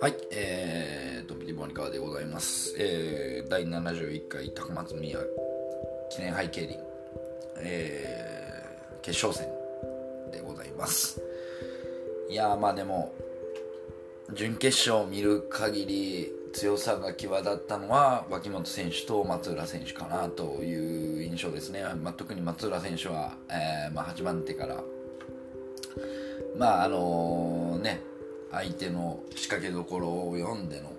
はい、えー、トピティモニカでございます。えー、第71回高松宮記念杯競輪、えー、決勝戦でございます。いや、まあでも、準決勝を見る限り強さが際立ったのは脇本選手と松浦選手かなという印象ですね。まあ、特に松浦選手は、えーまあ、8番手から、まああのね、相手の仕掛けどころを読んでの、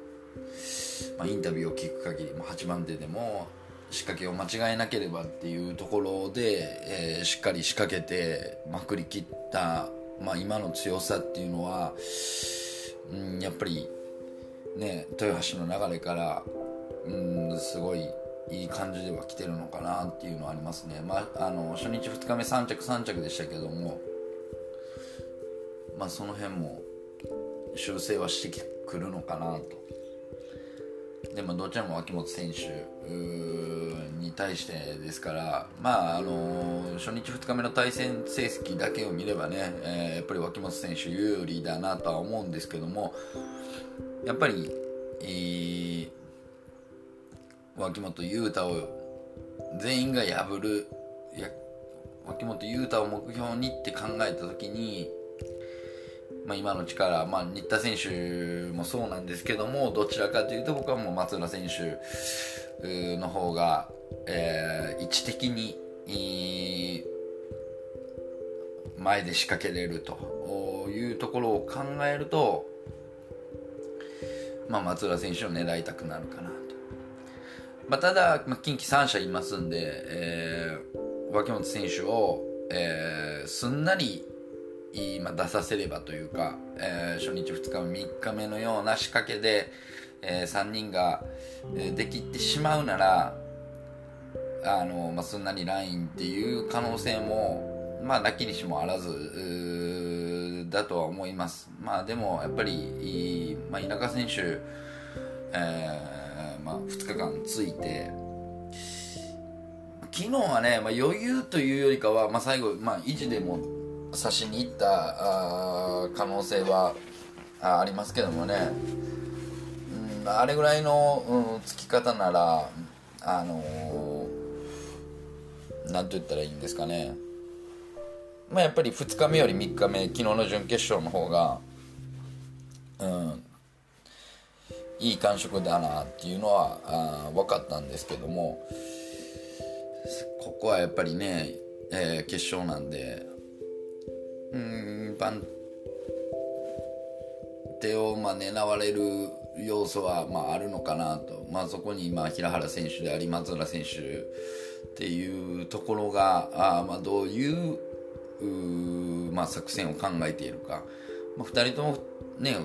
まあ、インタビューを聞く限りも8番手でも仕掛けを間違えなければっていうところで、えーしっかり仕掛けてまくりきった、まあ、今の強さっていうのは、うん、やっぱりね豊橋の流れから、うん、すごいいい感じでは来てるのかなっていうのはありますね、まあ、あの初日2日目3着3着でしたけども、まあ、その辺も修正はしてくるのかなと。でもどちらも脇本選手に対してですからまああの初日2日目の対戦成績だけを見ればね、えーやっぱり脇本選手有利だなとは思うんですけどもやっぱり、えー脇本雄太を全員が破る脇本雄太を目標にって考えた時にまあ、今の力、まあ、新田選手もそうなんですけどもどちらかというと僕はもう松浦選手の方が、えー位置的に前で仕掛けれるというところを考えると、まあ、松浦選手を狙いたくなるかなと、まあ、ただ、まあ、近畿3社いますんで、えー脇本選手を、えーすんなり今出させればというか、えー初日2日目3日目のような仕掛けで、え3人が、えーできてしまうならあの、まあ、すんなりラインっていう可能性も、まあ、なきにしもあらずだとは思います、まあ、でもやっぱり、まあ、稲川選手、えーまあ、2日間ついて昨日はね、まあ、余裕というよりかは、まあ、最後、まあ、維持でも差しに行ったあ可能性はあありますけどもね、うん、あれぐらいの、うん、つき方ならあのーなんと言ったらいいんですかね、まあ、やっぱり2日目より3日目昨日の準決勝の方が、うん、いい感触だなっていうのはあ分かったんですけども。ここはやっぱりね、えー決勝なんでうん番手をまあ狙われる要素はまああるのかなと、まあ、そこにまあ平原選手であり松浦選手っていうところがあまあどういうまあ、作戦を考えているか、まあ、2人ともね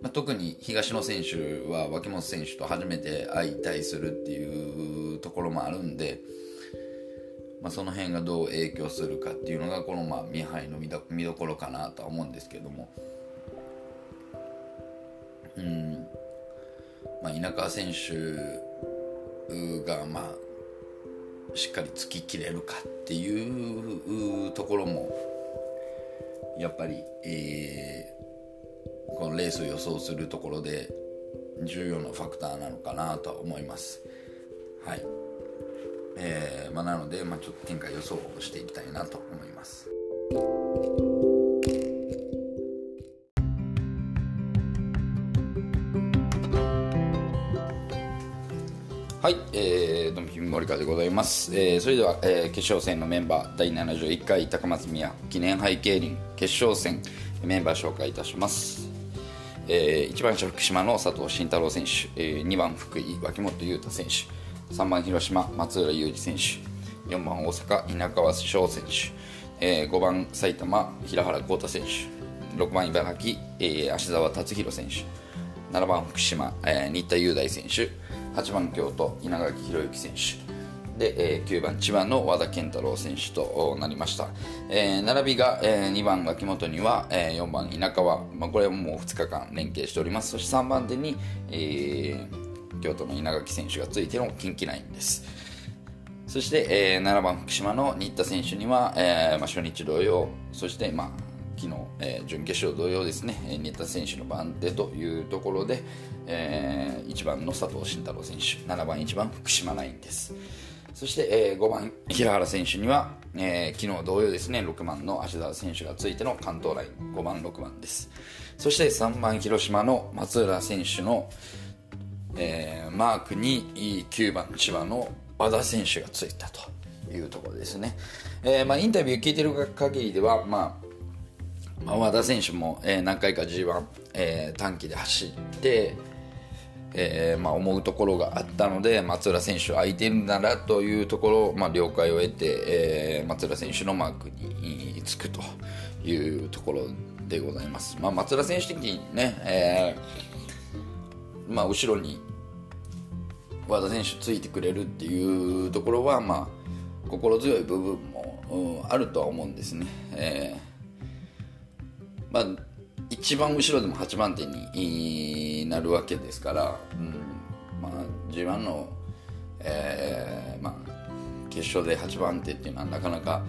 まあ、特に東野選手は脇本選手と初めて相対するっていうところもあるんで、まあ、その辺がどう影響するかっていうのがこのまあミハイの見ど見どころかなとは思うんですけども。うん、まあ、稲川選手がまあしっかり突き切れるかっていうところもやっぱり、えーこのレースを予想するところで重要なファクターなのかなとは思います。はい。えーまあ、なので、まあ、ちょっと展開予想をしていきたいなと思います。はい、えー、どうもひみ森川でございます、えー、それでは、えー決勝戦のメンバー第71回高松宮記念杯競輪決勝戦メンバー紹介いたします、えー、1番車福島の佐藤慎太郎選手、えー、2番福井脇本裕太選手3番広島松浦裕二選手。4番大阪稲川翔選手、えー、5番埼玉平原浩太選手。6番茨城、えー、芦澤達弘選手。7番福島、えー新田雄大選手。8番京都稲垣宏之選手。で、えー9番千葉の和田健太郎選手となりました、えー並びが、えー2番脇本には、えー4番稲川、まあ、これはもう2日間連携しております。そして3番手に、えー京都の稲垣選手がついての近畿ラインです。そして、えー7番福島の新田選手には、えーまあ、初日同様そして、まあ昨日、えー、準決勝同様ですね新田選手の番手というところで、えー、1番の佐藤慎太郎選手7番1番福島ナインです。そして、えー、5番平原選手には、えー、昨日同様ですね6番の芦澤選手がついての関東ライン5番6番です。そして3番広島の松浦選手の、えー、マークに9番千葉の和田選手がついたというところですね、えーまあ、インタビュー聞いてる限りでは、まあ、まあ、和田選手も、えー、何回か g 1、えー、短期で走って、えーまあ、思うところがあったので松浦選手空いてるならというところ、まあ、了解を得て、えー、松浦選手のマークにつくというところでございます、まあ、松浦選手的にね、えーまあ、後ろに和田選手ついてくれるっていうところは、まあ、心強い部分も、うん、あるとは思うんですね。えーまあ、一番後ろでも8番手になるわけですから、うんまあ、G1 の、えーまあ、決勝で8番手っていうのはなかなか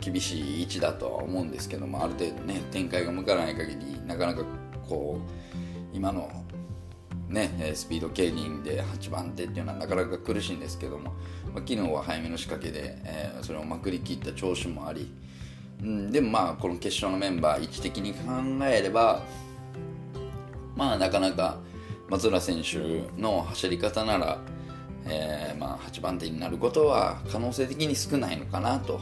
厳しい位置だとは思うんですけどもある程度ね展開が向かない限りなかなかこう今のね、スピード競輪で8番手っていうのはなかなか苦しいんですけども、まあ、昨日は早めの仕掛けで、えー、それをまくりきった調子もあり、うん、でもまあこの決勝のメンバー位置的に考えればまあなかなか松浦選手の走り方なら、えー、まあ8番手になることは可能性的に少ないのかなと、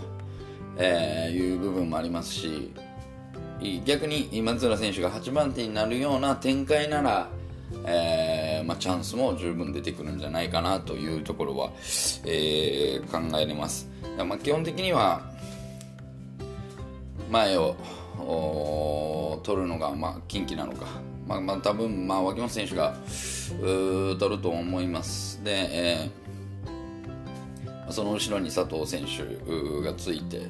えー、いう部分もありますし逆に松浦選手が8番手になるような展開ならえーまあ、チャンスも十分出てくるんじゃないかなというところは、えー、考えれます、まあ、基本的には前を取るのが、まあ、近畿なのか、まあまあ、多分、まあ、脇本選手が取ると思います。で、えー、その後ろに佐藤選手がついて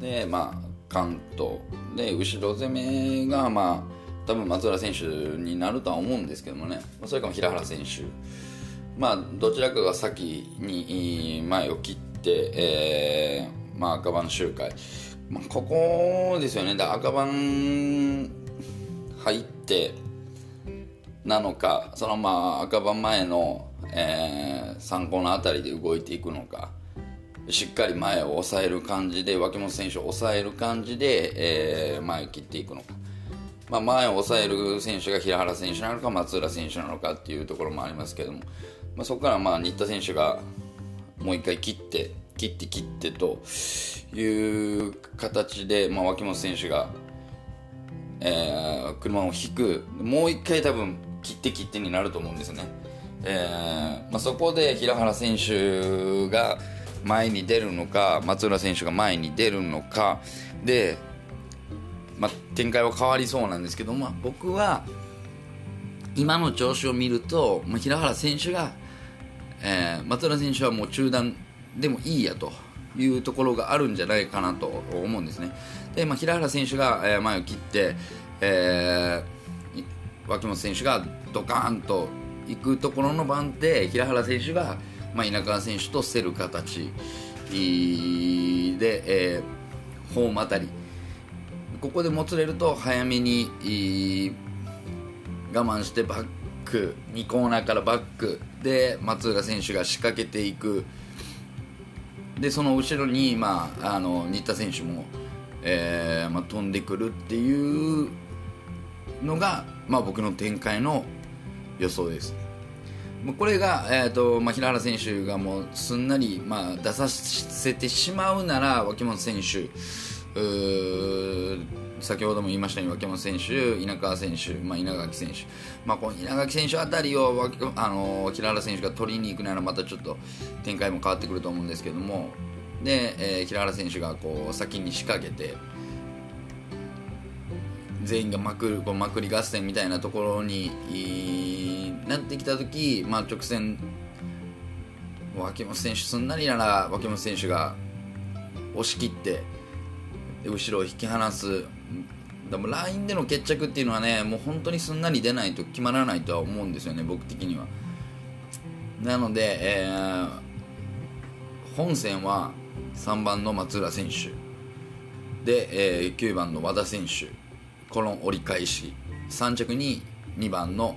でまあ関東で後ろ攻めがまあ多分松浦選手になるとは思うんですけどもね。それかも平原選手。まあどちらかが先に前を切って、えーまあ、赤番周回、まあ、ここですよね。だ赤番入ってなのかそのまあ赤番前の、えー、参考の辺りで動いていくのか。しっかり前を抑える感じで脇本選手を抑える感じで、えー、前を切っていくのか。まあ、前を抑える選手が平原選手なのか松浦選手なのかっていうところもありますけども、まあ、そこからまあ新田選手がもう一回切って切って切ってという形で、まあ、脇本選手が、えー、車を引く。もう一回多分切って切ってになると思うんですね、えーまあ、そこで平原選手が前に出るのか松浦選手が前に出るのか。でまあ、展開は変わりそうなんですけど、まあ、僕は今の調子を見ると、まあ、平原選手が、えー、松浦選手はもう中断でもいいやというところがあるんじゃないかなと思うんですね。で、まあ、平原選手が、え前を切って、えー、脇本選手がドカーンと行くところの番で平原選手が、まあ、稲川選手と競る形で、えー、ホームあたりここでもつれると早めに我慢してバック2コーナーからバックで松浦選手が仕掛けていくでその後ろに、まあ、あの新田選手も、えーまあ、飛んでくるっていうのが、まあ、僕の展開の予想です。これが、えーとまあ、平原選手がもうすんなり、まあ、出させてしまうなら脇本選手先ほども言いましたように脇本選手、稲川選手、まあ、稲垣選手、まあ、この稲垣選手あたりをあの平原選手が取りに行くならまたちょっと展開も変わってくると思うんですけども。で、えー、平原選手がこう先に仕掛けて全員がまくるこうまくり合戦みたいなところになってきた時、まあ、直線脇本選手すんなりなら脇本選手が押し切って後ろを引き離す。でもラインでの決着っていうのはねもう本当にすんなり出ないと決まらないとは思うんですよね僕的には。なので、えー、本戦は3番の松浦選手。で、えー、9番の和田選手。この折り返し。3着に2番の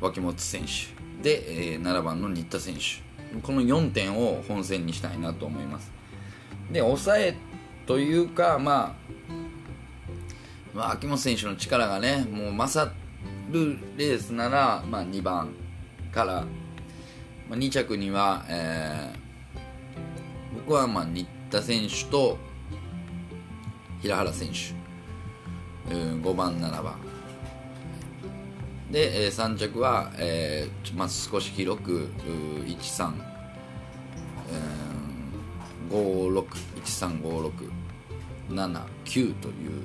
脇本選手。で、えー、7番の新田選手。この4点を本戦にしたいなと思います。で抑えというか、まあ、まあ秋元選手の力がねもう勝るレースなら、まあ、2番から、まあ、2着には、えー、僕はまあ新田選手と平原選手、うん、5番7番。で、えー、3着は、えーまあ、少し広く13、ー、56135679という、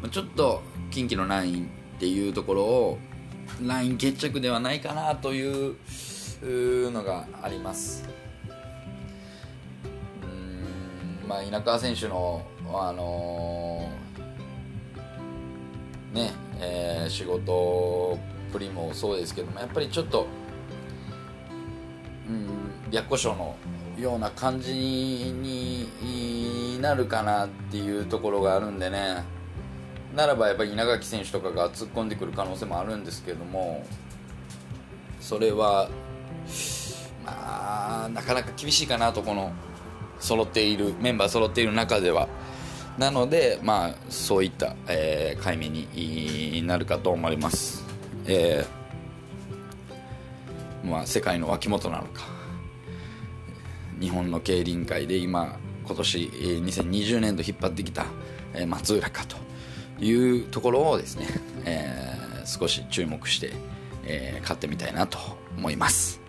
まあ、ちょっと近畿のラインっていうところをライン決着ではないかなというのがありますうんまあ稲川選手のあのー、ねえー、仕事プリもそうですけどもやっぱりちょっとうん白虎賞のような感じになるかなっていうところがあるんでね。ならばやっぱり稲垣選手とかが突っ込んでくる可能性もあるんですけども。それはまあなかなか厳しいかなとこの揃っているメンバー揃っている中では。なのでまあそういった、えー、解明になるかと思います、えー、まあ世界の脇本なのか。日本の競輪界で今今年2020年度引っ張ってきた松浦かというところをですね、えー、少し注目して、えー、買ってみたいなと思います。